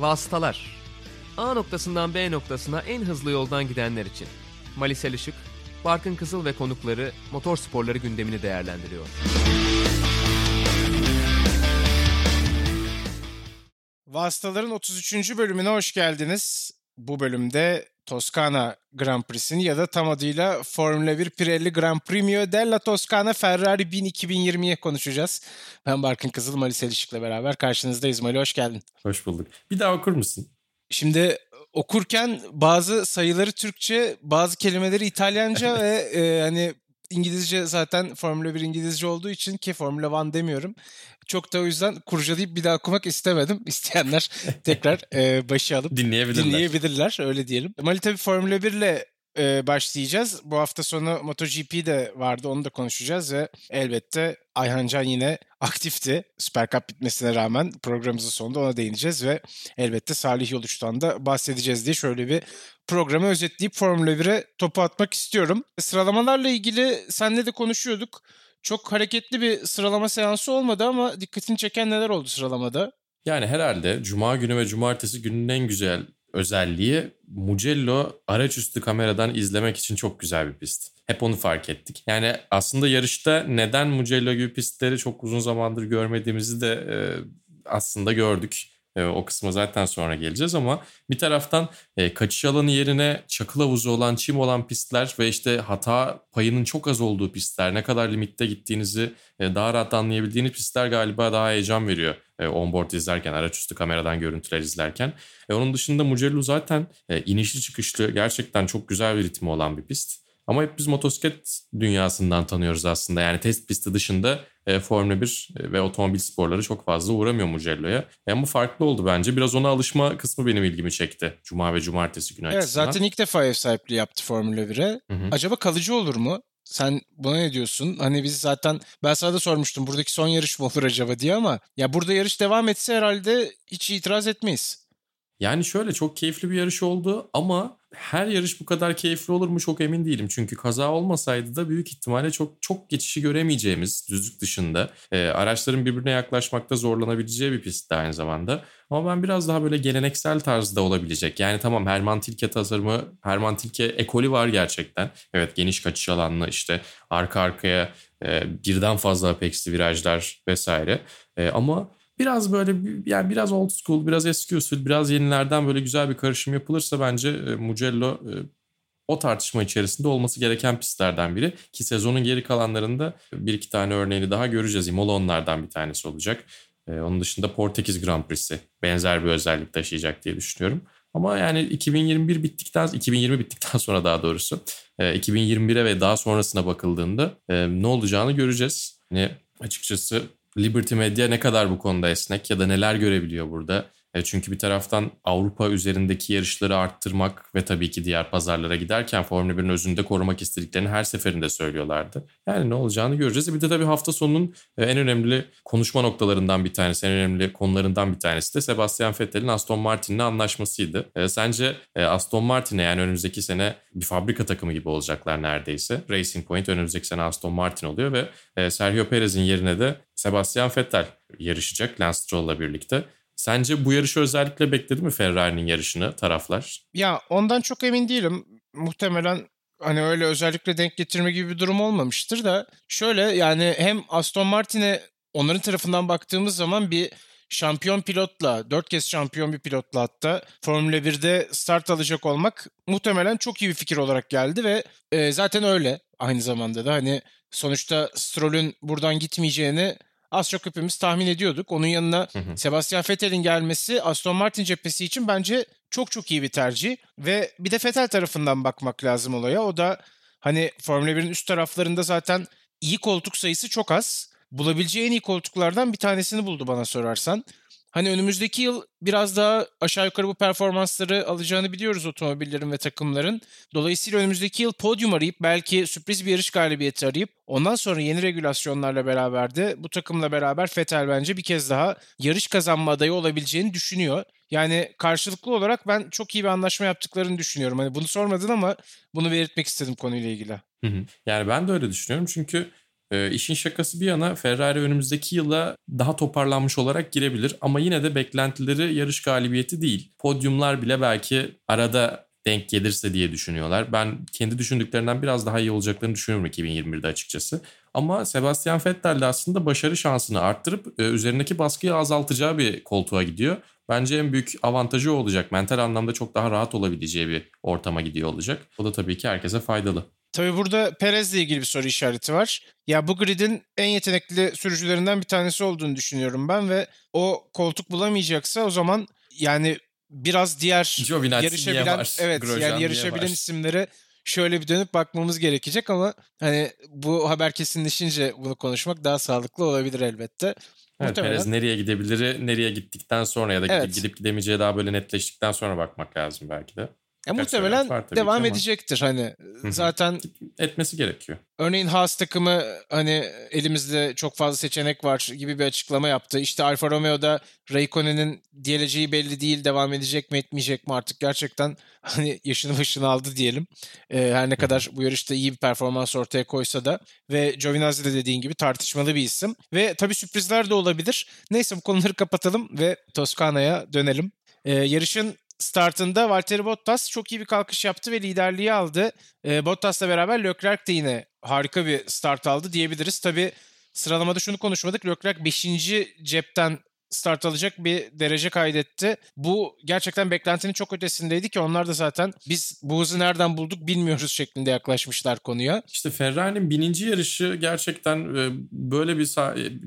Vasıtalar A noktasından B noktasına en hızlı yoldan gidenler için. Malisel Işık, Barkın Kızıl ve konukları motor sporları gündemini değerlendiriyor. Vasıtaların 33. bölümüne hoş geldiniz. Bu bölümde Toskana Grand Prix'sini ya da tam adıyla Formula 1 Pirelli Gran Premio della Toscana Ferrari 1000 2020'ye konuşacağız. Ben Barkın Kızıl, Mali Selişik'le beraber karşınızdayız. Mali hoş geldin. Hoş bulduk. Bir daha okur musun? Şimdi okurken bazı sayıları Türkçe, bazı kelimeleri İtalyanca ve e, hani İngilizce zaten Formula 1 İngilizce olduğu için ki Formula 1 demiyorum. Çok da o yüzden kurcalayıp bir daha okumak istemedim. İsteyenler tekrar e, başı alıp dinleyebilirler. dinleyebilirler öyle diyelim. Mali tabii Formula 1 ile e, başlayacağız. Bu hafta sonu MotoGP de vardı onu da konuşacağız ve elbette Ayhan Can yine aktifti. Süper Cup bitmesine rağmen programımızın sonunda ona değineceğiz ve elbette Salih Yoluç'tan da bahsedeceğiz diye şöyle bir programı özetleyip Formula 1'e topu atmak istiyorum. Sıralamalarla ilgili senle de konuşuyorduk. Çok hareketli bir sıralama seansı olmadı ama dikkatini çeken neler oldu sıralamada? Yani herhalde Cuma günü ve Cumartesi gününün en güzel özelliği Mugello araçüstü kameradan izlemek için çok güzel bir pist. Hep onu fark ettik. Yani aslında yarışta neden Mugello gibi pistleri çok uzun zamandır görmediğimizi de aslında gördük. O kısma zaten sonra geleceğiz ama bir taraftan kaçış alanı yerine çakıl havuzu olan, çim olan pistler ve işte hata payının çok az olduğu pistler, ne kadar limitte gittiğinizi daha rahat anlayabildiğiniz pistler galiba daha heyecan veriyor e, onboard izlerken, araçüstü kameradan görüntüler izlerken. Onun dışında Mugello zaten inişli çıkışlı gerçekten çok güzel bir ritmi olan bir pist. Ama hep biz motosiklet dünyasından tanıyoruz aslında. Yani test pisti dışında e, Formula 1 e, ve otomobil sporları çok fazla uğramıyor Mugello'ya. E, ama farklı oldu bence. Biraz ona alışma kısmı benim ilgimi çekti. Cuma ve cumartesi günü evet, açısından. Zaten ilk defa ev sahipliği yaptı Formula 1'e. Acaba kalıcı olur mu? Sen buna ne diyorsun? Hani biz zaten ben sana da sormuştum buradaki son yarış mı olur acaba diye ama ya burada yarış devam etse herhalde hiç itiraz etmeyiz. Yani şöyle çok keyifli bir yarış oldu ama her yarış bu kadar keyifli olur mu çok emin değilim. Çünkü kaza olmasaydı da büyük ihtimalle çok çok geçişi göremeyeceğimiz düzlük dışında e, araçların birbirine yaklaşmakta zorlanabileceği bir pistte aynı zamanda. Ama ben biraz daha böyle geleneksel tarzda olabilecek. Yani tamam Herman Tilke tasarımı, Herman Tilke ekolü var gerçekten. Evet geniş kaçış alanlı işte arka arkaya e, birden fazla apexli virajlar vesaire. E, ama biraz böyle yani biraz old school, biraz eski usul, biraz yenilerden böyle güzel bir karışım yapılırsa bence e, Mugello e, o tartışma içerisinde olması gereken pistlerden biri. Ki sezonun geri kalanlarında bir iki tane örneğini daha göreceğiz. Imola onlardan bir tanesi olacak. E, onun dışında Portekiz Grand Prix'si benzer bir özellik taşıyacak diye düşünüyorum. Ama yani 2021 bittikten 2020 bittikten sonra daha doğrusu 2021'e ve daha sonrasına bakıldığında ne olacağını göreceğiz. Hani açıkçası Liberty Media ne kadar bu konuda esnek ya da neler görebiliyor burada? E çünkü bir taraftan Avrupa üzerindeki yarışları arttırmak ve tabii ki diğer pazarlara giderken Formula 1'in özünde korumak istediklerini her seferinde söylüyorlardı. Yani ne olacağını göreceğiz. Bir de tabii hafta sonunun e, en önemli konuşma noktalarından bir tanesi, en önemli konularından bir tanesi de Sebastian Vettel'in Aston Martin'le anlaşmasıydı. E, sence e, Aston Martin'e yani önümüzdeki sene bir fabrika takımı gibi olacaklar neredeyse. Racing Point önümüzdeki sene Aston Martin oluyor ve Sergio Perez'in yerine de Sebastian Vettel yarışacak Lance Stroll'la birlikte. Sence bu yarışı özellikle bekledi mi Ferrari'nin yarışını taraflar? Ya ondan çok emin değilim. Muhtemelen hani öyle özellikle denk getirme gibi bir durum olmamıştır da şöyle yani hem Aston Martin'e onların tarafından baktığımız zaman bir şampiyon pilotla, dört kez şampiyon bir pilotla hatta Formula 1'de start alacak olmak muhtemelen çok iyi bir fikir olarak geldi ve e, zaten öyle aynı zamanda da hani sonuçta Stroll'ün buradan gitmeyeceğini az çok hepimiz tahmin ediyorduk. Onun yanına hı hı. Sebastian Vettel'in gelmesi Aston Martin cephesi için bence çok çok iyi bir tercih. Ve bir de Vettel tarafından bakmak lazım olaya. O da hani Formula 1'in üst taraflarında zaten iyi koltuk sayısı çok az. Bulabileceği en iyi koltuklardan bir tanesini buldu bana sorarsan. Hani önümüzdeki yıl biraz daha aşağı yukarı bu performansları alacağını biliyoruz otomobillerin ve takımların. Dolayısıyla önümüzdeki yıl podyum arayıp belki sürpriz bir yarış galibiyeti arayıp ondan sonra yeni regülasyonlarla beraber de bu takımla beraber Fetel bence bir kez daha yarış kazanma adayı olabileceğini düşünüyor. Yani karşılıklı olarak ben çok iyi bir anlaşma yaptıklarını düşünüyorum. Hani bunu sormadın ama bunu belirtmek istedim konuyla ilgili. Yani ben de öyle düşünüyorum çünkü e, işin şakası bir yana Ferrari önümüzdeki yıla daha toparlanmış olarak girebilir. Ama yine de beklentileri yarış galibiyeti değil. Podyumlar bile belki arada denk gelirse diye düşünüyorlar. Ben kendi düşündüklerinden biraz daha iyi olacaklarını düşünüyorum 2021'de açıkçası. Ama Sebastian Vettel de aslında başarı şansını arttırıp e, üzerindeki baskıyı azaltacağı bir koltuğa gidiyor. Bence en büyük avantajı olacak. Mental anlamda çok daha rahat olabileceği bir ortama gidiyor olacak. O da tabii ki herkese faydalı. Tabii burada Perez'le ilgili bir soru işareti var. Ya bu gridin en yetenekli sürücülerinden bir tanesi olduğunu düşünüyorum ben ve o koltuk bulamayacaksa o zaman yani biraz diğer Giovinazzi yarışabilen var, evet Grosjean yani yarışabilen isimlere şöyle bir dönüp bakmamız gerekecek ama hani bu haber kesinleşince bunu konuşmak daha sağlıklı olabilir elbette. Evet, Muhtemelen. Perez nereye gidebilir, nereye gittikten sonra ya da Evet. gidip gidemeyeceği daha böyle netleştikten sonra bakmak lazım belki de. Ya muhtemelen devam ama. edecektir hani zaten Etmesi gerekiyor. Örneğin Haas takımı hani elimizde çok fazla seçenek var gibi bir açıklama yaptı. İşte Alfa Romeo'da Raikkonen'in geleceği belli değil devam edecek mi etmeyecek mi artık gerçekten hani yaşını başını aldı diyelim. Ee, her ne kadar bu yarışta iyi bir performans ortaya koysa da ve Giovinazzi de dediğin gibi tartışmalı bir isim. Ve tabii sürprizler de olabilir. Neyse bu konuları kapatalım ve Toskana'ya dönelim. Ee, yarışın startında Valtteri Bottas çok iyi bir kalkış yaptı ve liderliği aldı. E, Bottas'la beraber Leclerc de yine harika bir start aldı diyebiliriz. Tabii sıralamada şunu konuşmadık. Leclerc 5. cepten start alacak bir derece kaydetti. Bu gerçekten beklentinin çok ötesindeydi ki onlar da zaten biz bu hızı nereden bulduk bilmiyoruz şeklinde yaklaşmışlar konuya. İşte Ferrari'nin bininci yarışı gerçekten e, böyle bir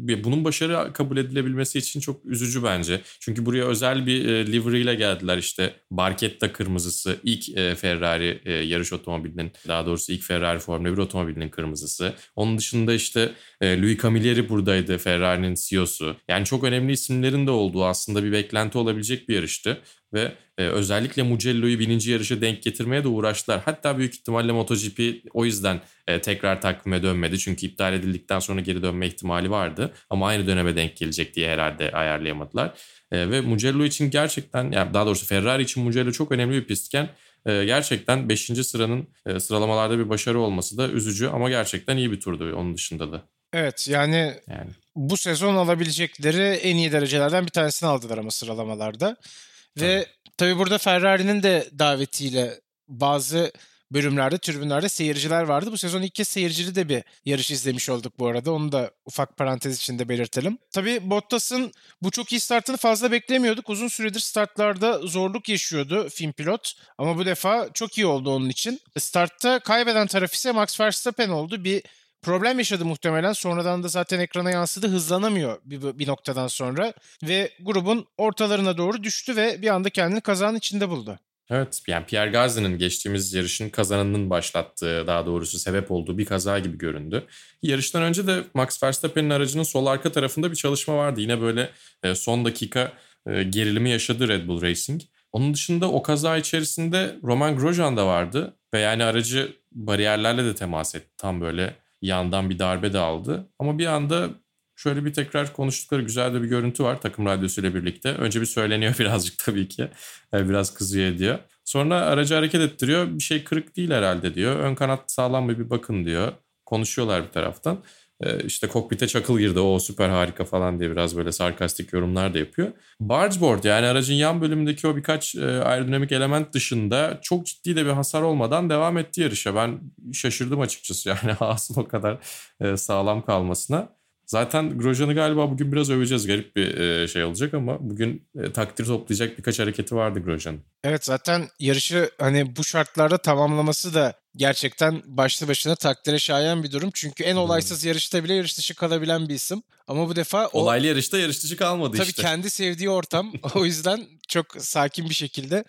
e, bunun başarı kabul edilebilmesi için çok üzücü bence. Çünkü buraya özel bir e, livery ile geldiler işte Barchetta kırmızısı ilk Ferrari yarış otomobilinin daha doğrusu ilk Ferrari Formula 1 otomobilinin kırmızısı. Onun dışında işte e, Louis Camilleri buradaydı Ferrari'nin CEO'su. Yani çok önemli isimlerin de olduğu aslında bir beklenti olabilecek bir yarıştı. Ve e, özellikle Mugello'yu bininci yarışa denk getirmeye de uğraştılar. Hatta büyük ihtimalle MotoGP o yüzden e, tekrar takvime dönmedi. Çünkü iptal edildikten sonra geri dönme ihtimali vardı. Ama aynı döneme denk gelecek diye herhalde ayarlayamadılar. E, ve Mugello için gerçekten yani daha doğrusu Ferrari için Mugello çok önemli bir pistken e, gerçekten 5. sıranın e, sıralamalarda bir başarı olması da üzücü ama gerçekten iyi bir turdu onun dışında da. Evet yani Yani bu sezon alabilecekleri en iyi derecelerden bir tanesini aldılar ama sıralamalarda. Ve tabii burada Ferrari'nin de davetiyle bazı bölümlerde, tribünlerde seyirciler vardı. Bu sezon ilk kez seyircili de bir yarış izlemiş olduk bu arada. Onu da ufak parantez içinde belirtelim. Tabii Bottas'ın bu çok iyi startını fazla beklemiyorduk. Uzun süredir startlarda zorluk yaşıyordu film pilot. Ama bu defa çok iyi oldu onun için. Startta kaybeden taraf ise Max Verstappen oldu. Bir problem yaşadı muhtemelen. Sonradan da zaten ekrana yansıdı. Hızlanamıyor bir, bir noktadan sonra. Ve grubun ortalarına doğru düştü ve bir anda kendini kazanın içinde buldu. Evet yani Pierre Gasly'nin geçtiğimiz yarışın kazananının başlattığı daha doğrusu sebep olduğu bir kaza gibi göründü. Yarıştan önce de Max Verstappen'in aracının sol arka tarafında bir çalışma vardı. Yine böyle e, son dakika e, gerilimi yaşadı Red Bull Racing. Onun dışında o kaza içerisinde Roman Grosjean da vardı ve yani aracı bariyerlerle de temas etti. Tam böyle yandan bir darbe de aldı. Ama bir anda şöyle bir tekrar konuştukları güzel de bir görüntü var takım radyosuyla birlikte. Önce bir söyleniyor birazcık tabii ki. Yani biraz kızıyor ediyor. Sonra aracı hareket ettiriyor. Bir şey kırık değil herhalde diyor. Ön kanat sağlam mı bir bakın diyor. Konuşuyorlar bir taraftan. Ee, işte kokpite çakıl girdi o süper harika falan diye biraz böyle sarkastik yorumlar da yapıyor. Bargeboard yani aracın yan bölümündeki o birkaç e, aerodinamik element dışında çok ciddi de bir hasar olmadan devam etti yarışa. Ben şaşırdım açıkçası yani Haas'ın o kadar e, sağlam kalmasına. Zaten Grosjean'ı galiba bugün biraz öveceğiz. Garip bir e, şey olacak ama bugün e, takdir toplayacak birkaç hareketi vardı Grosjean'ın. Evet zaten yarışı hani bu şartlarda tamamlaması da gerçekten başlı başına takdire şayan bir durum. Çünkü en olaysız yarışta bile yarış dışı kalabilen bir isim. Ama bu defa o Olaylı yarışta yarış dışı kalmadı tabii işte. kendi sevdiği ortam. o yüzden çok sakin bir şekilde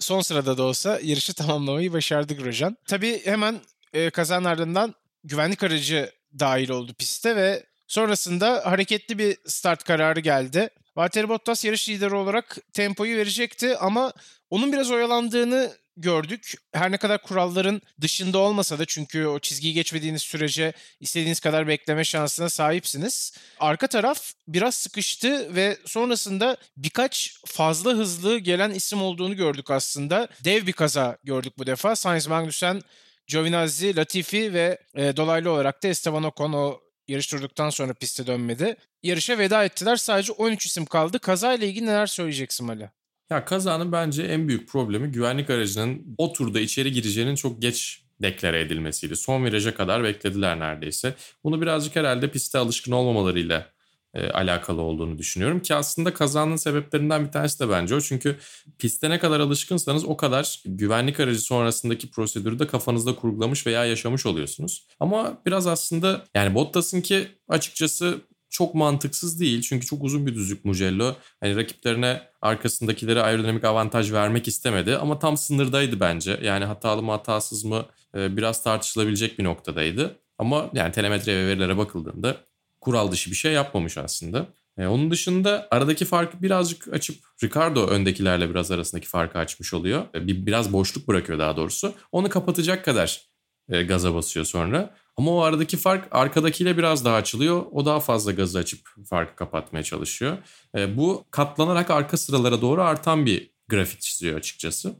son sırada da olsa yarışı tamamlamayı başardı Grosjean. Tabii hemen e, kazanın ardından güvenlik aracı dahil oldu piste ve sonrasında hareketli bir start kararı geldi. Valtteri Bottas yarış lideri olarak tempoyu verecekti ama onun biraz oyalandığını gördük. Her ne kadar kuralların dışında olmasa da çünkü o çizgiyi geçmediğiniz sürece istediğiniz kadar bekleme şansına sahipsiniz. Arka taraf biraz sıkıştı ve sonrasında birkaç fazla hızlı gelen isim olduğunu gördük aslında. Dev bir kaza gördük bu defa. Sainz Magnussen Giovinazzi, Latifi ve e, dolaylı olarak da Esteban Ocon o yarış durduktan sonra piste dönmedi. Yarışa veda ettiler. Sadece 13 isim kaldı. Kazayla ilgili neler söyleyeceksin Ali? Ya kazanın bence en büyük problemi güvenlik aracının o turda içeri gireceğinin çok geç deklare edilmesiydi. Son viraja kadar beklediler neredeyse. Bunu birazcık herhalde piste alışkın olmamalarıyla e, alakalı olduğunu düşünüyorum ki aslında kazanın sebeplerinden bir tanesi de bence o. Çünkü piste ne kadar alışkınsanız o kadar güvenlik aracı sonrasındaki prosedürü de kafanızda kurgulamış veya yaşamış oluyorsunuz. Ama biraz aslında yani Bottas'ın ki açıkçası çok mantıksız değil. Çünkü çok uzun bir düzlük Mugello. Hani rakiplerine arkasındakilere aerodinamik avantaj vermek istemedi. Ama tam sınırdaydı bence. Yani hatalı mı hatasız mı e, biraz tartışılabilecek bir noktadaydı. Ama yani telemetre ve verilere bakıldığında kural dışı bir şey yapmamış aslında. E, onun dışında aradaki farkı birazcık açıp Ricardo öndekilerle biraz arasındaki farkı açmış oluyor. E, bir biraz boşluk bırakıyor daha doğrusu. Onu kapatacak kadar e, gaza basıyor sonra. Ama o aradaki fark arkadakiyle biraz daha açılıyor. O daha fazla gazı açıp farkı kapatmaya çalışıyor. E, bu katlanarak arka sıralara doğru artan bir grafik çiziyor açıkçası.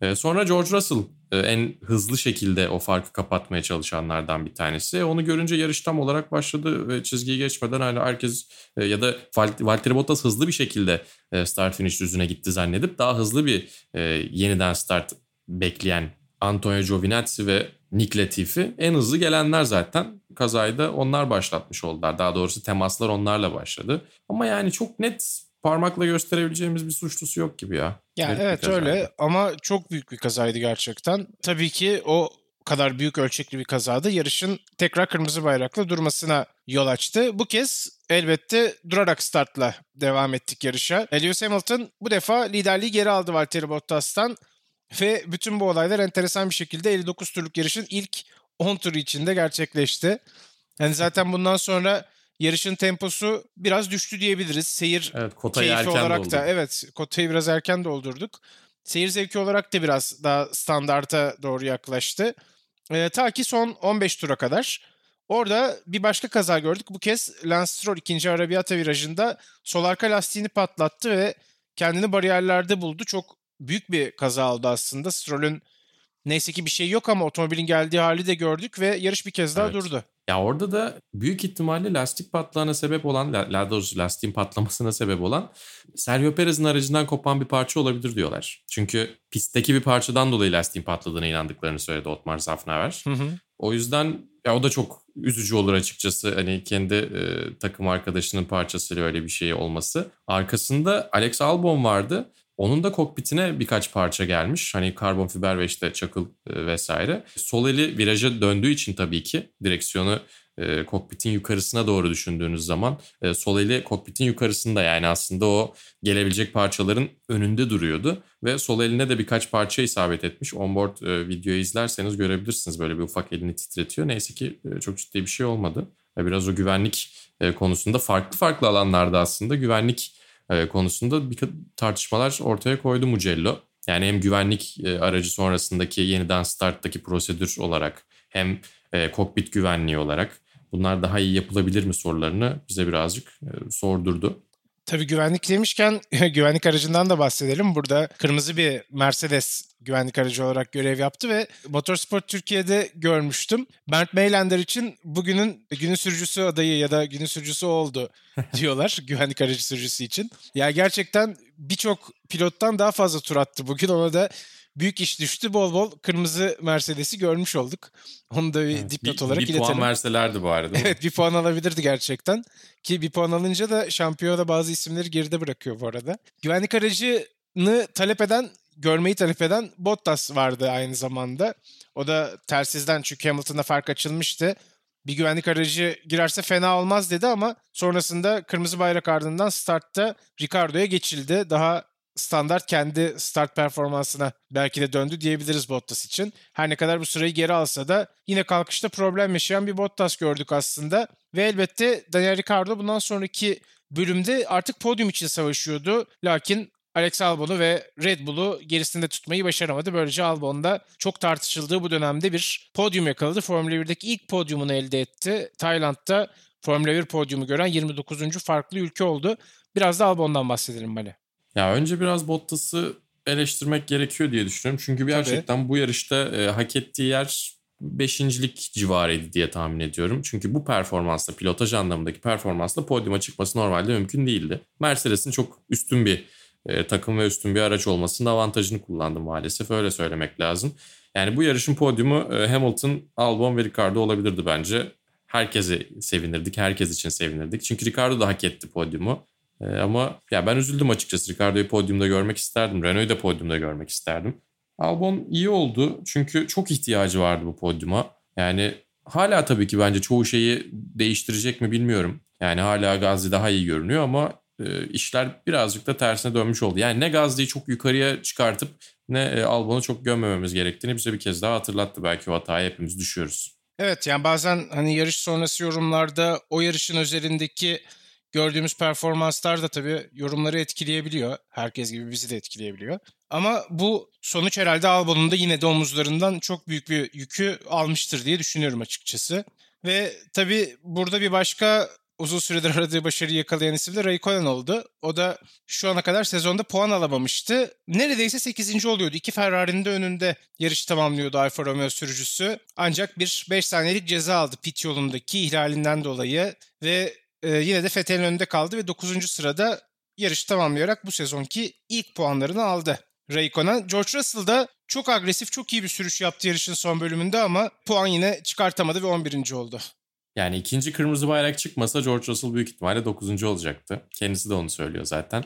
E, sonra George Russell en hızlı şekilde o farkı kapatmaya çalışanlardan bir tanesi. Onu görünce yarış tam olarak başladı ve çizgiyi geçmeden hala herkes e, ya da Valtteri Bottas hızlı bir şekilde e, start finish düzüne gitti zannedip daha hızlı bir yeniden start bekleyen Antonio Giovinazzi ve Nick Latifi en hızlı gelenler zaten. Kazayı da onlar başlatmış oldular. Daha doğrusu temaslar onlarla başladı. Ama yani çok net parmakla gösterebileceğimiz bir suçlusu yok gibi ya. Ya Garip evet öyle ama çok büyük bir kazaydı gerçekten. Tabii ki o kadar büyük ölçekli bir kazada yarışın tekrar kırmızı bayrakla durmasına yol açtı. Bu kez elbette durarak startla devam ettik yarışa. Lewis Hamilton bu defa liderliği geri aldı Valtteri Bottas'tan ve bütün bu olaylar enteresan bir şekilde 59 turluk yarışın ilk 10 turu içinde gerçekleşti. Yani zaten bundan sonra yarışın temposu biraz düştü diyebiliriz. Seyir evet, kotayı keyfi erken olarak da evet kotayı biraz erken doldurduk. Seyir zevki olarak da biraz daha standarta doğru yaklaştı. E, ta ki son 15 tura kadar. Orada bir başka kaza gördük. Bu kez Lance Stroll ikinci arabiyata virajında sol arka lastiğini patlattı ve kendini bariyerlerde buldu. Çok büyük bir kaza oldu aslında. Stroll'ün neyse ki bir şey yok ama otomobilin geldiği hali de gördük ve yarış bir kez daha evet. durdu. Ya orada da büyük ihtimalle lastik patlağına sebep olan, daha doğrusu lastiğin patlamasına sebep olan Sergio Perez'in aracından kopan bir parça olabilir diyorlar. Çünkü pistteki bir parçadan dolayı lastiğin patladığına inandıklarını söyledi Otmar Safnauer. Hı hı. O yüzden ya o da çok üzücü olur açıkçası. Hani kendi e, takım arkadaşının parçasıyla öyle bir şey olması. Arkasında Alex Albon vardı. Onun da kokpitine birkaç parça gelmiş. Hani karbon fiber ve işte çakıl e, vesaire. Sol eli viraja döndüğü için tabii ki direksiyonu e, kokpitin yukarısına doğru düşündüğünüz zaman e, sol eli kokpitin yukarısında yani aslında o gelebilecek parçaların önünde duruyordu ve sol eline de birkaç parça isabet etmiş. Onboard e, videoyu izlerseniz görebilirsiniz böyle bir ufak elini titretiyor. Neyse ki e, çok ciddi bir şey olmadı. E, biraz o güvenlik e, konusunda farklı farklı alanlarda aslında güvenlik e, konusunda bir tartışmalar ortaya koydu Mugello. Yani hem güvenlik e, aracı sonrasındaki yeniden starttaki prosedür olarak hem e, kokpit güvenliği olarak bunlar daha iyi yapılabilir mi sorularını bize birazcık sordurdu. Tabii güvenlik demişken güvenlik aracından da bahsedelim. Burada kırmızı bir Mercedes güvenlik aracı olarak görev yaptı ve Motorsport Türkiye'de görmüştüm. Bernd Meylander için bugünün günün sürücüsü adayı ya da günün sürücüsü oldu diyorlar güvenlik aracı sürücüsü için. Ya gerçekten birçok pilottan daha fazla tur attı bugün. Ona da büyük iş düştü. Bol bol kırmızı Mercedes'i görmüş olduk. Onu da bir evet, dipnot olarak bir iletelim. Bir puan verselerdi bu arada. evet bir puan alabilirdi gerçekten. Ki bir puan alınca da şampiyona bazı isimleri geride bırakıyor bu arada. Güvenlik aracını talep eden görmeyi talep eden Bottas vardı aynı zamanda. O da tersizden çünkü Hamilton'da fark açılmıştı. Bir güvenlik aracı girerse fena olmaz dedi ama sonrasında kırmızı bayrak ardından startta Ricardo'ya geçildi. Daha standart kendi start performansına belki de döndü diyebiliriz Bottas için. Her ne kadar bu sırayı geri alsa da yine kalkışta problem yaşayan bir Bottas gördük aslında. Ve elbette Daniel Ricciardo bundan sonraki bölümde artık podyum için savaşıyordu. Lakin Alex Albon'u ve Red Bull'u gerisinde tutmayı başaramadı. Böylece Albon da çok tartışıldığı bu dönemde bir podyum yakaladı. Formula 1'deki ilk podyumunu elde etti. Tayland'da Formula 1 podyumu gören 29. farklı ülke oldu. Biraz da Albon'dan bahsedelim Mali. Ya önce biraz Bottas'ı eleştirmek gerekiyor diye düşünüyorum. Çünkü gerçekten Tabii. bu yarışta e, hak ettiği yer beşincilik civarıydı diye tahmin ediyorum. Çünkü bu performansla, pilotaj anlamındaki performansla podyuma çıkması normalde mümkün değildi. Mercedes'in çok üstün bir e, takım ve üstün bir araç olmasının avantajını kullandı maalesef. Öyle söylemek lazım. Yani bu yarışın podyumu e, Hamilton, Albon ve Ricardo olabilirdi bence. Herkese sevinirdik, herkes için sevinirdik. Çünkü Ricardo da hak etti podyumu. E, ama ya ben üzüldüm açıkçası. Ricardo'yu podyumda görmek isterdim. Renault'u da podyumda görmek isterdim. Albon iyi oldu çünkü çok ihtiyacı vardı bu podyuma. Yani hala tabii ki bence çoğu şeyi değiştirecek mi bilmiyorum. Yani hala Gazli daha iyi görünüyor ama e, işler birazcık da tersine dönmüş oldu. Yani ne Gazli'yi çok yukarıya çıkartıp ne e, Albon'u çok gömmememiz gerektiğini bize bir kez daha hatırlattı. Belki o hatayı hepimiz düşüyoruz. Evet yani bazen hani yarış sonrası yorumlarda o yarışın üzerindeki gördüğümüz performanslar da tabii yorumları etkileyebiliyor. Herkes gibi bizi de etkileyebiliyor. Ama bu sonuç herhalde Albon'un da yine de omuzlarından çok büyük bir yükü almıştır diye düşünüyorum açıkçası. Ve tabii burada bir başka uzun süredir aradığı başarıyı yakalayan isim de Raikkonen oldu. O da şu ana kadar sezonda puan alamamıştı. Neredeyse 8. oluyordu. İki Ferrari'nin de önünde yarış tamamlıyordu Alfa Romeo sürücüsü. Ancak bir 5 saniyelik ceza aldı pit yolundaki ihlalinden dolayı ve e, yine de Fethel'in önünde kaldı ve 9. sırada yarışı tamamlayarak bu sezonki ilk puanlarını aldı. Raikkonen. George Russell da çok agresif, çok iyi bir sürüş yaptı yarışın son bölümünde ama puan yine çıkartamadı ve 11. oldu. Yani ikinci kırmızı bayrak çıkmasa George Russell büyük ihtimalle 9. olacaktı. Kendisi de onu söylüyor zaten.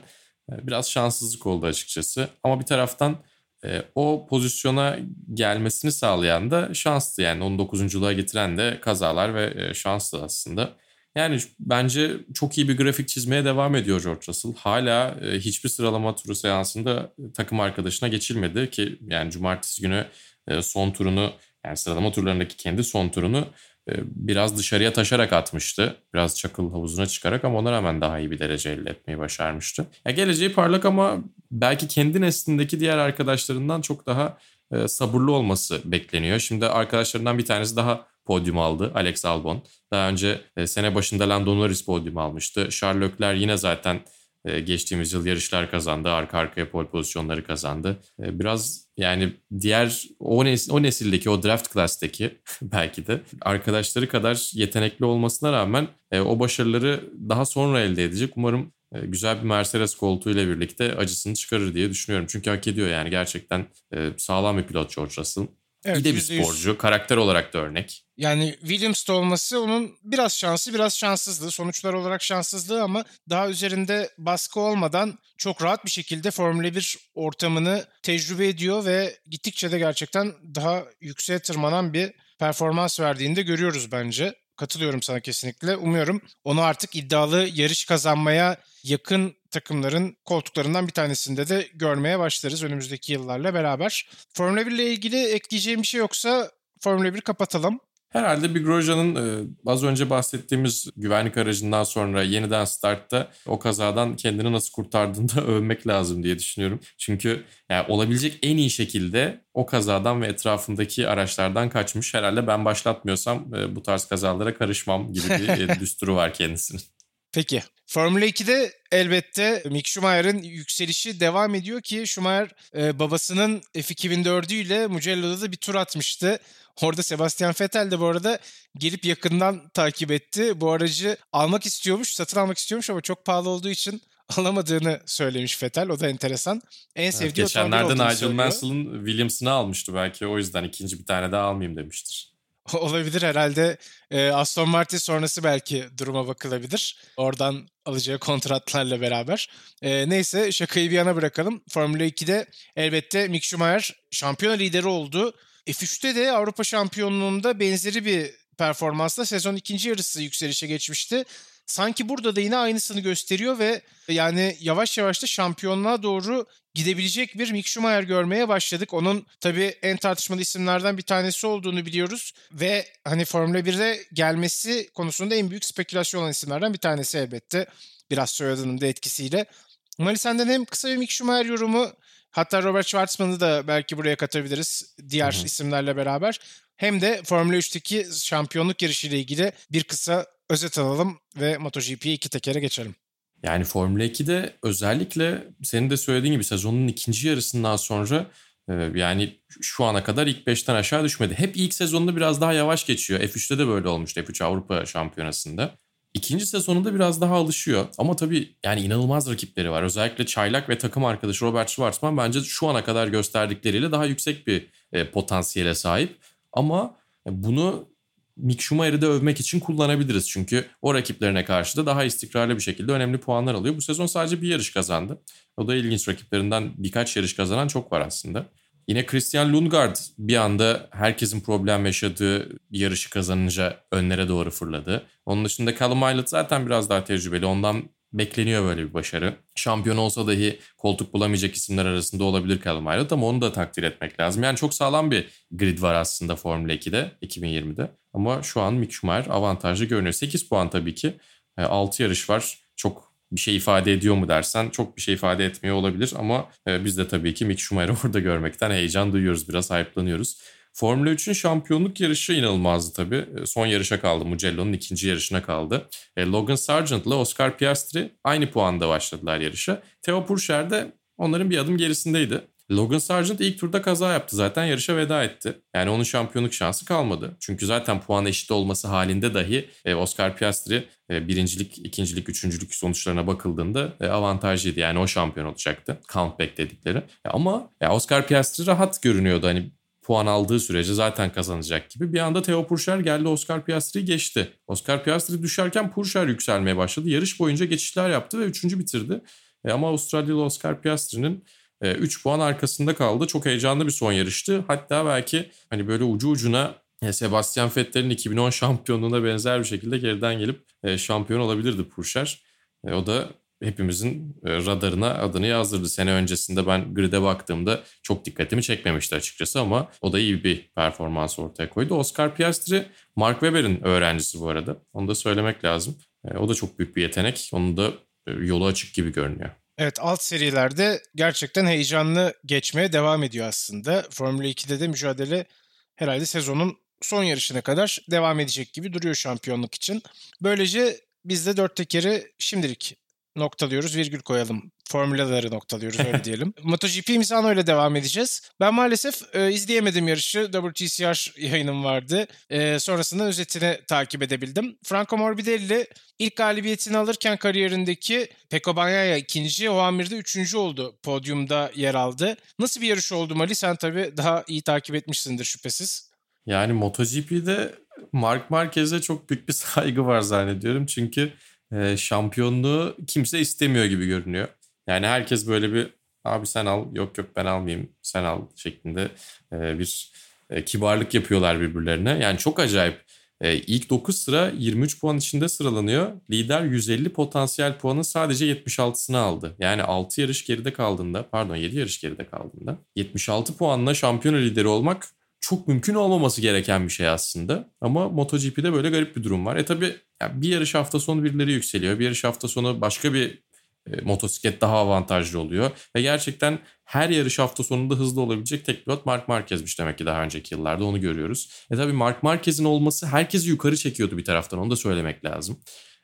Ee, biraz şanssızlık oldu açıkçası. Ama bir taraftan e, o pozisyona gelmesini sağlayan da şanstı. Yani onu 9.luğa getiren de kazalar ve e, şanstı aslında. Yani bence çok iyi bir grafik çizmeye devam ediyor George Russell. Hala e, hiçbir sıralama turu seansında takım arkadaşına geçilmedi ki yani cumartesi günü e, son turunu yani sıralama turlarındaki kendi son turunu e, biraz dışarıya taşarak atmıştı. Biraz çakıl havuzuna çıkarak ama ona rağmen daha iyi bir derece elde etmeyi başarmıştı. Ya geleceği parlak ama belki kendi neslindeki diğer arkadaşlarından çok daha sabırlı olması bekleniyor. Şimdi arkadaşlarından bir tanesi daha podyum aldı Alex Albon. Daha önce e, sene başında Lando Norris podyum almıştı. Charles Leclerc yine zaten e, geçtiğimiz yıl yarışlar kazandı. Arka arkaya pole pozisyonları kazandı. E, biraz yani diğer o, nes o nesildeki o draft class'teki belki de arkadaşları kadar yetenekli olmasına rağmen e, o başarıları daha sonra elde edecek. Umarım e, güzel bir Mercedes koltuğuyla birlikte acısını çıkarır diye düşünüyorum. Çünkü hak ediyor yani gerçekten e, sağlam bir pilot George Russell. Evet, İyi de bir sporcu. Karakter olarak da örnek. Yani Williams'ta olması onun biraz şansı biraz şanssızlığı. Sonuçlar olarak şanssızlığı ama daha üzerinde baskı olmadan çok rahat bir şekilde Formula 1 ortamını tecrübe ediyor ve gittikçe de gerçekten daha yükseğe tırmanan bir performans verdiğini de görüyoruz bence. Katılıyorum sana kesinlikle. Umuyorum onu artık iddialı yarış kazanmaya yakın takımların koltuklarından bir tanesinde de görmeye başlarız önümüzdeki yıllarla beraber. Formula 1 ile ilgili ekleyeceğim bir şey yoksa Formula 1 kapatalım. Herhalde bir Grosjean'ın e, az önce bahsettiğimiz güvenlik aracından sonra yeniden startta o kazadan kendini nasıl kurtardığını da övmek lazım diye düşünüyorum. Çünkü yani olabilecek en iyi şekilde o kazadan ve etrafındaki araçlardan kaçmış. Herhalde ben başlatmıyorsam e, bu tarz kazalara karışmam gibi bir e, düsturu var kendisinin. Peki. Formula 2'de elbette Mick Schumacher'ın yükselişi devam ediyor ki Schumacher e, babasının F2004'ü ile Mugello'da da bir tur atmıştı. Orada Sebastian Vettel de bu arada gelip yakından takip etti. Bu aracı almak istiyormuş, satın almak istiyormuş ama çok pahalı olduğu için alamadığını söylemiş Vettel. O da enteresan. En sevdiği evet, Geçenlerde Nigel Mansell'ın Williams'ını almıştı belki. O yüzden ikinci bir tane daha almayayım demiştir. Olabilir herhalde e, Aston Martin sonrası belki duruma bakılabilir. Oradan alacağı kontratlarla beraber. E, neyse şakayı bir yana bırakalım. Formula 2'de elbette Mick Schumacher şampiyona lideri oldu. F3'te de Avrupa Şampiyonluğu'nda benzeri bir performansla sezon ikinci yarısı yükselişe geçmişti. Sanki burada da yine aynısını gösteriyor ve yani yavaş yavaş da şampiyonluğa doğru gidebilecek bir Mick Schumacher görmeye başladık. Onun tabii en tartışmalı isimlerden bir tanesi olduğunu biliyoruz ve hani Formula 1'e gelmesi konusunda en büyük spekülasyon olan isimlerden bir tanesi elbette. Biraz soyadının da etkisiyle. Mali senden hem kısa bir Mick Schumacher yorumu hatta Robert Schwartzman'ı da belki buraya katabiliriz diğer Hı-hı. isimlerle beraber. Hem de Formula 3'teki şampiyonluk yarışıyla ilgili bir kısa özet alalım ve MotoGP'ye iki tekere geçelim. Yani Formula 2'de özellikle senin de söylediğin gibi sezonun ikinci yarısından sonra Ee, yani şu ana kadar ilk 5'ten aşağı düşmedi. Hep ilk sezonunda biraz daha yavaş geçiyor. F3'te de böyle olmuştu F3 Avrupa Şampiyonası'nda. İkinci sezonunda biraz daha alışıyor. Ama tabii yani inanılmaz rakipleri var. Özellikle Çaylak ve takım arkadaşı Robert Schwarzman bence şu ana kadar gösterdikleriyle daha yüksek bir e, potansiyele sahip. Ama bunu Mick Schumacher'i de övmek için kullanabiliriz. Çünkü o rakiplerine karşı da daha istikrarlı bir şekilde önemli puanlar alıyor. Bu sezon sadece bir yarış kazandı. O da ilginç rakiplerinden birkaç yarış kazanan çok var aslında. Yine Christian Lundgaard bir anda herkesin problem yaşadığı yarışı kazanınca önlere doğru fırladı. Onun dışında Callum Ilott zaten biraz daha tecrübeli. Ondan bekleniyor böyle bir başarı. Şampiyon olsa dahi koltuk bulamayacak isimler arasında olabilir Callum Ilott ama onu da takdir etmek lazım. Yani çok sağlam bir grid var aslında Formula 2'de 2020'de. Ama şu an Mick Schumacher avantajlı görünüyor. 8 puan tabii ki. 6 e, yarış var. Çok bir şey ifade ediyor mu dersen çok bir şey ifade etmiyor olabilir ama e, biz de tabii ki Mick Schumacher'ı orada görmekten heyecan duyuyoruz. Biraz hype'lanıyoruz. Formula 3'ün şampiyonluk yarışı inanılmazdı tabii. E, son yarışa kaldı. Mugello'nun ikinci yarışına kaldı. Logan Sargent ile Oscar Piastri aynı puanda başladılar yarışa. Theo Pourchaire de onların bir adım gerisindeydi. Logan Sargent ilk turda kaza yaptı zaten yarışa veda etti. Yani onun şampiyonluk şansı kalmadı. Çünkü zaten puan eşit olması halinde dahi e, Oscar Piastri e, birincilik, ikincilik, üçüncülük sonuçlarına bakıldığında e, avantajlıydı. Yani o şampiyon olacaktı. Countback dedikleri. Ama Oscar Piastri rahat görünüyordu. Hani puan aldığı sürece zaten kazanacak gibi. Bir anda Theo Pourchaire geldi Oscar Piastri'yi geçti. Oscar Piastri düşerken Pourchaire yükselmeye başladı. Yarış boyunca geçişler yaptı ve üçüncü bitirdi. ama Avustralyalı Oscar Piastri'nin 3 e, puan arkasında kaldı. Çok heyecanlı bir son yarıştı. Hatta belki hani böyle ucu ucuna e, Sebastian Vettel'in 2010 şampiyonluğuna benzer bir şekilde geriden gelip e, şampiyon olabilirdi Purşer. O da hepimizin radarına adını yazdırdı. Sene öncesinde ben grid'e baktığımda çok dikkatimi çekmemişti açıkçası ama o da iyi bir performans ortaya koydu. Oscar Piastri, Mark Webber'in öğrencisi bu arada. Onu da söylemek lazım. O da çok büyük bir yetenek. Onun da yolu açık gibi görünüyor. Evet alt serilerde gerçekten heyecanlı geçmeye devam ediyor aslında. Formula 2'de de mücadele herhalde sezonun son yarışına kadar devam edecek gibi duruyor şampiyonluk için. Böylece biz de dört tekeri şimdilik noktalıyoruz, virgül koyalım. Formülaları noktalıyoruz öyle diyelim. MotoGP Misano ile devam edeceğiz. Ben maalesef e, izleyemedim yarışı. WTCR yayınım vardı. E, sonrasında özetini takip edebildim. Franco Morbidelli ilk galibiyetini alırken kariyerindeki Peko Bagnaia ikinci, o amirde üçüncü oldu. Podyumda yer aldı. Nasıl bir yarış oldu Mali? Sen tabii daha iyi takip etmişsindir şüphesiz. Yani MotoGP'de Mark Marquez'e çok büyük bir saygı var zannediyorum. Çünkü e, şampiyonluğu kimse istemiyor gibi görünüyor. Yani herkes böyle bir abi sen al yok yok ben almayayım sen al şeklinde e, bir e, kibarlık yapıyorlar birbirlerine. Yani çok acayip. E, ilk 9 sıra 23 puan içinde sıralanıyor. Lider 150 potansiyel puanın sadece 76'sını aldı. Yani 6 yarış geride kaldığında pardon 7 yarış geride kaldığında 76 puanla şampiyon lideri olmak çok mümkün olmaması gereken bir şey aslında. Ama MotoGP'de böyle garip bir durum var. E tabi bir yarış hafta sonu birileri yükseliyor. Bir yarış hafta sonu başka bir e, motosiklet daha avantajlı oluyor. Ve gerçekten her yarış hafta sonunda hızlı olabilecek tek pilot Mark Marquez'miş demek ki daha önceki yıllarda onu görüyoruz. E tabi Mark Marquez'in olması herkesi yukarı çekiyordu bir taraftan onu da söylemek lazım.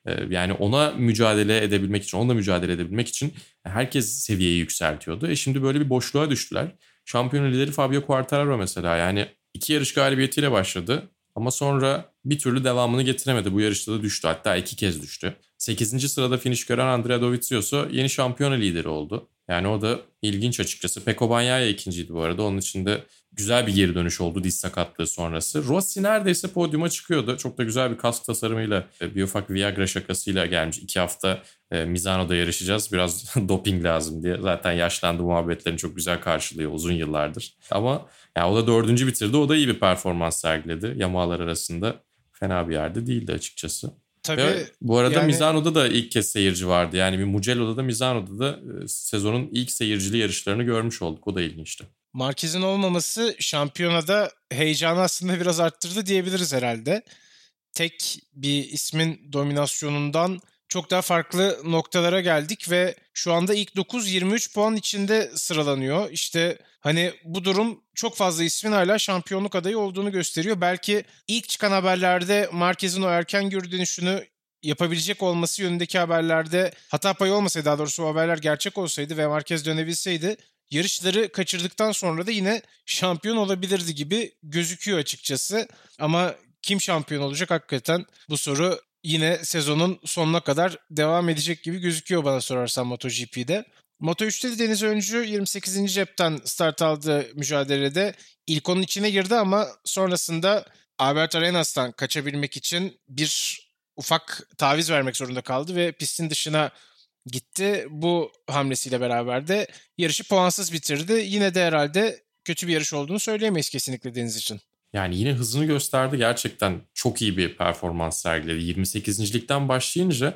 E, yani ona mücadele edebilmek için, onunla mücadele edebilmek için herkes seviyeyi yükseltiyordu. E şimdi böyle bir boşluğa düştüler. Şampiyon lideri Fabio Quartararo mesela yani iki yarış galibiyetiyle başladı. Ama sonra bir türlü devamını getiremedi. Bu yarışta da düştü. Hatta iki kez düştü. 8. sırada finish gören Andrea Dovizioso yeni şampiyona lideri oldu. Yani o da ilginç açıkçası. Peko Bagnaia ikinciydi bu arada. Onun için de güzel bir geri dönüş oldu diz sakatlığı sonrası. Rossi neredeyse podyuma çıkıyordu. Çok da güzel bir kask tasarımıyla e, bir ufak Viagra şakasıyla gelmiş. İki hafta e, Mizano'da yarışacağız. Biraz doping lazım diye. Zaten yaşlandı muhabbetlerini çok güzel karşılıyor uzun yıllardır. Ama yani o da dördüncü bitirdi. O da iyi bir performans sergiledi. Yamalar arasında fena bir yerde değildi açıkçası. Tabii. Ve bu arada yani... Mizano'da da ilk kez seyirci vardı. Yani bir Mugello'da da Mizano'da da e, sezonun ilk seyircili yarışlarını görmüş olduk. O da ilginçti. Marquez'in olmaması şampiyonada heyecanı aslında biraz arttırdı diyebiliriz herhalde. Tek bir ismin dominasyonundan çok daha farklı noktalara geldik ve şu anda ilk 9 23 puan içinde sıralanıyor. İşte hani bu durum çok fazla ismin hala şampiyonluk adayı olduğunu gösteriyor. Belki ilk çıkan haberlerde Marquez'in o erken geri yapabilecek olması yönündeki haberlerde hata payı olmasaydı daha doğrusu o haberler gerçek olsaydı ve Marquez dönebilseydi yarışları kaçırdıktan sonra da yine şampiyon olabilirdi gibi gözüküyor açıkçası. Ama kim şampiyon olacak hakikaten bu soru yine sezonun sonuna kadar devam edecek gibi gözüküyor bana sorarsan MotoGP'de. Moto3'te de Deniz Öncü 28. cepten start aldı mücadelede. İlk onun içine girdi ama sonrasında Albert Arenas'tan kaçabilmek için bir ufak taviz vermek zorunda kaldı ve pistin dışına gitti. Bu hamlesiyle beraber de yarışı puansız bitirdi. Yine de herhalde kötü bir yarış olduğunu söyleyemeyiz kesinlikle Deniz için. Yani yine hızını gösterdi. Gerçekten çok iyi bir performans sergiledi. 28.likten başlayınca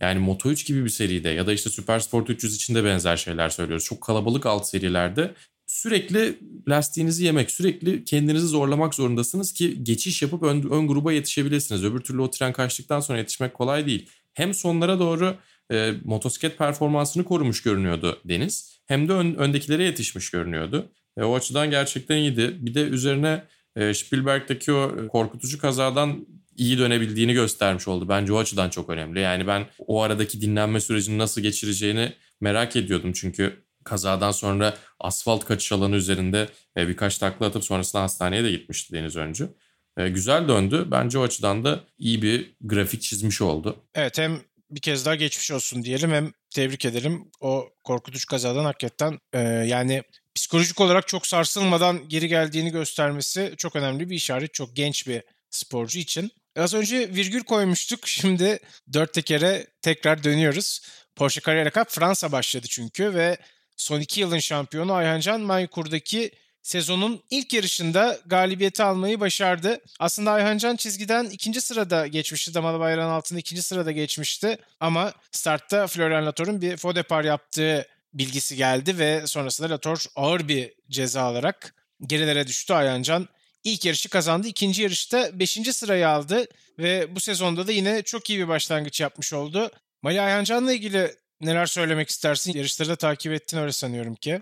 yani Moto3 gibi bir seride ya da işte Supersport 300 için de benzer şeyler söylüyoruz. Çok kalabalık alt serilerde sürekli lastiğinizi yemek, sürekli kendinizi zorlamak zorundasınız ki geçiş yapıp ön, ön gruba yetişebilirsiniz. Öbür türlü o tren kaçtıktan sonra yetişmek kolay değil. Hem sonlara doğru e, motosiklet performansını korumuş görünüyordu Deniz. Hem de ön, öndekilere yetişmiş görünüyordu. E, o açıdan gerçekten iyiydi. Bir de üzerine e, Spielberg'deki o korkutucu kazadan iyi dönebildiğini göstermiş oldu. Bence o açıdan çok önemli. Yani ben o aradaki dinlenme sürecini nasıl geçireceğini merak ediyordum. Çünkü kazadan sonra asfalt kaçış alanı üzerinde e, birkaç takla atıp sonrasında hastaneye de gitmişti Deniz Öncü. E, güzel döndü. Bence o açıdan da iyi bir grafik çizmiş oldu. Evet hem bir kez daha geçmiş olsun diyelim hem tebrik edelim. O korkutucu kazadan hakikaten e, yani psikolojik olarak çok sarsılmadan geri geldiğini göstermesi çok önemli bir işaret. Çok genç bir sporcu için. Az önce virgül koymuştuk. Şimdi dört tekere tekrar dönüyoruz. Porsche Carrera Cup Fransa başladı çünkü ve son iki yılın şampiyonu Ayhancan Maykur'daki sezonun ilk yarışında galibiyeti almayı başardı. Aslında Ayhancan çizgiden ikinci sırada geçmişti. Damalı bayrağın altında ikinci sırada geçmişti. Ama startta Florian Latour'un bir faux départ yaptığı bilgisi geldi ve sonrasında Latour ağır bir ceza alarak gerilere düştü Ayhancan. İlk yarışı kazandı. İkinci yarışta 5. sırayı aldı ve bu sezonda da yine çok iyi bir başlangıç yapmış oldu. Mali Ayhancan'la ilgili neler söylemek istersin? Yarışları da takip ettin öyle sanıyorum ki.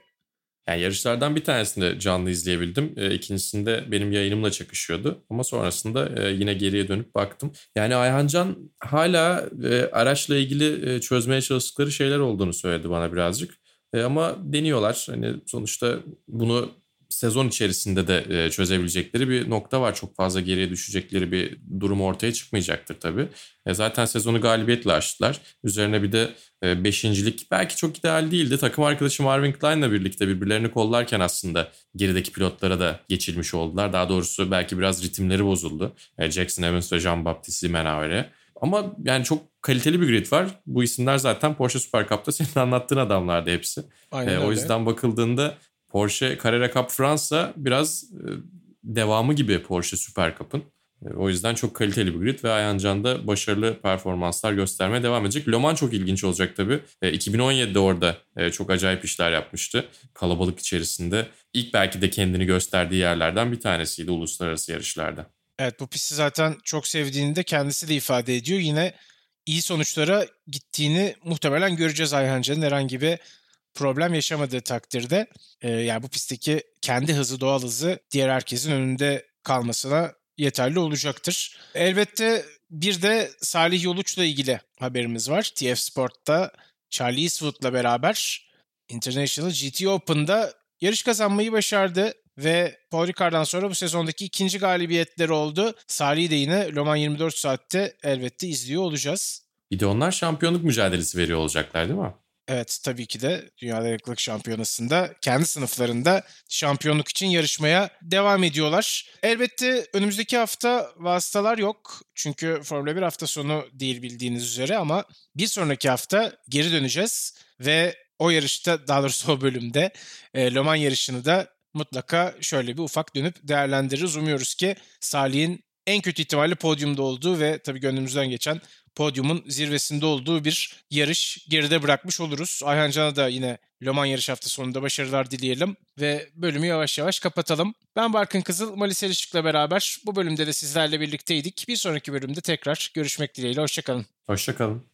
Yani yarışlardan bir tanesini canlı izleyebildim. E, ikincisinde benim yayınımla çakışıyordu. Ama sonrasında e, yine geriye dönüp baktım. Yani Ayhancan hala e, araçla ilgili e, çözmeye çalıştıkları şeyler olduğunu söyledi bana birazcık. Ama deniyorlar. Hani sonuçta bunu sezon içerisinde de e, çözebilecekleri bir nokta var. Çok fazla geriye düşecekleri bir durum ortaya çıkmayacaktır tabii. E, zaten sezonu galibiyetle açtılar. Üzerine bir de e, beşincilik belki çok ideal değildi. Takım arkadaşı Marvin Klein'la birlikte birbirlerini kollarken aslında gerideki pilotlara da geçilmiş oldular. Daha doğrusu belki biraz ritimleri bozuldu. Jackson Evans ve Jean-Baptiste Menavere. Ama yani çok kaliteli bir grid var. Bu isimler zaten Porsche Super Cup'ta senin anlattığın adamlardı hepsi. Aynen ee, o yüzden bakıldığında Porsche Carrera Cup Fransa biraz e, devamı gibi Porsche Super Cup'ın. E, o yüzden çok kaliteli bir grid ve Ayhancan da başarılı performanslar göstermeye devam edecek. Le Mans çok ilginç olacak tabii. E, 2017'de orada e, çok acayip işler yapmıştı. Kalabalık içerisinde. İlk belki de kendini gösterdiği yerlerden bir tanesiydi uluslararası yarışlarda. Evet bu pisti zaten çok sevdiğini de kendisi de ifade ediyor. Yine iyi sonuçlara gittiğini muhtemelen göreceğiz Ayhancan'ın herhangi bir problem yaşamadığı takdirde e, yani bu pistteki kendi hızı doğal hızı diğer herkesin önünde kalmasına yeterli olacaktır. Elbette bir de Salih Yoluç'la ilgili haberimiz var. TF Sport'ta Charlie Eastwood'la beraber International GT Open'da yarış kazanmayı başardı ve Paul Ricard'dan sonra bu sezondaki ikinci galibiyetleri oldu. Salih'i de yine Le Mans 24 saatte elbette izliyor olacağız. Bir de onlar şampiyonluk mücadelesi veriyor olacaklar değil mi? Evet tabii ki de Dünya Dayanıklılık Şampiyonası'nda kendi sınıflarında şampiyonluk için yarışmaya devam ediyorlar. Elbette önümüzdeki hafta vasıtalar yok. Çünkü Formula 1 hafta sonu değil bildiğiniz üzere ama bir sonraki hafta geri döneceğiz ve o yarışta daha doğrusu o bölümde e, Le Mans yarışını da mutlaka şöyle bir ufak dönüp değerlendiririz. Umuyoruz ki Salih'in en kötü ihtimalle podyumda olduğu ve tabii gönlümüzden geçen podyumun zirvesinde olduğu bir yarış geride bırakmış oluruz. Ayhan Can'a da yine Le Mans yarış hafta sonunda başarılar dileyelim ve bölümü yavaş yavaş kapatalım. Ben Barkın Kızıl, Malis Erişik'le beraber bu bölümde de sizlerle birlikteydik. Bir sonraki bölümde tekrar görüşmek dileğiyle. Hoşçakalın. Hoşçakalın.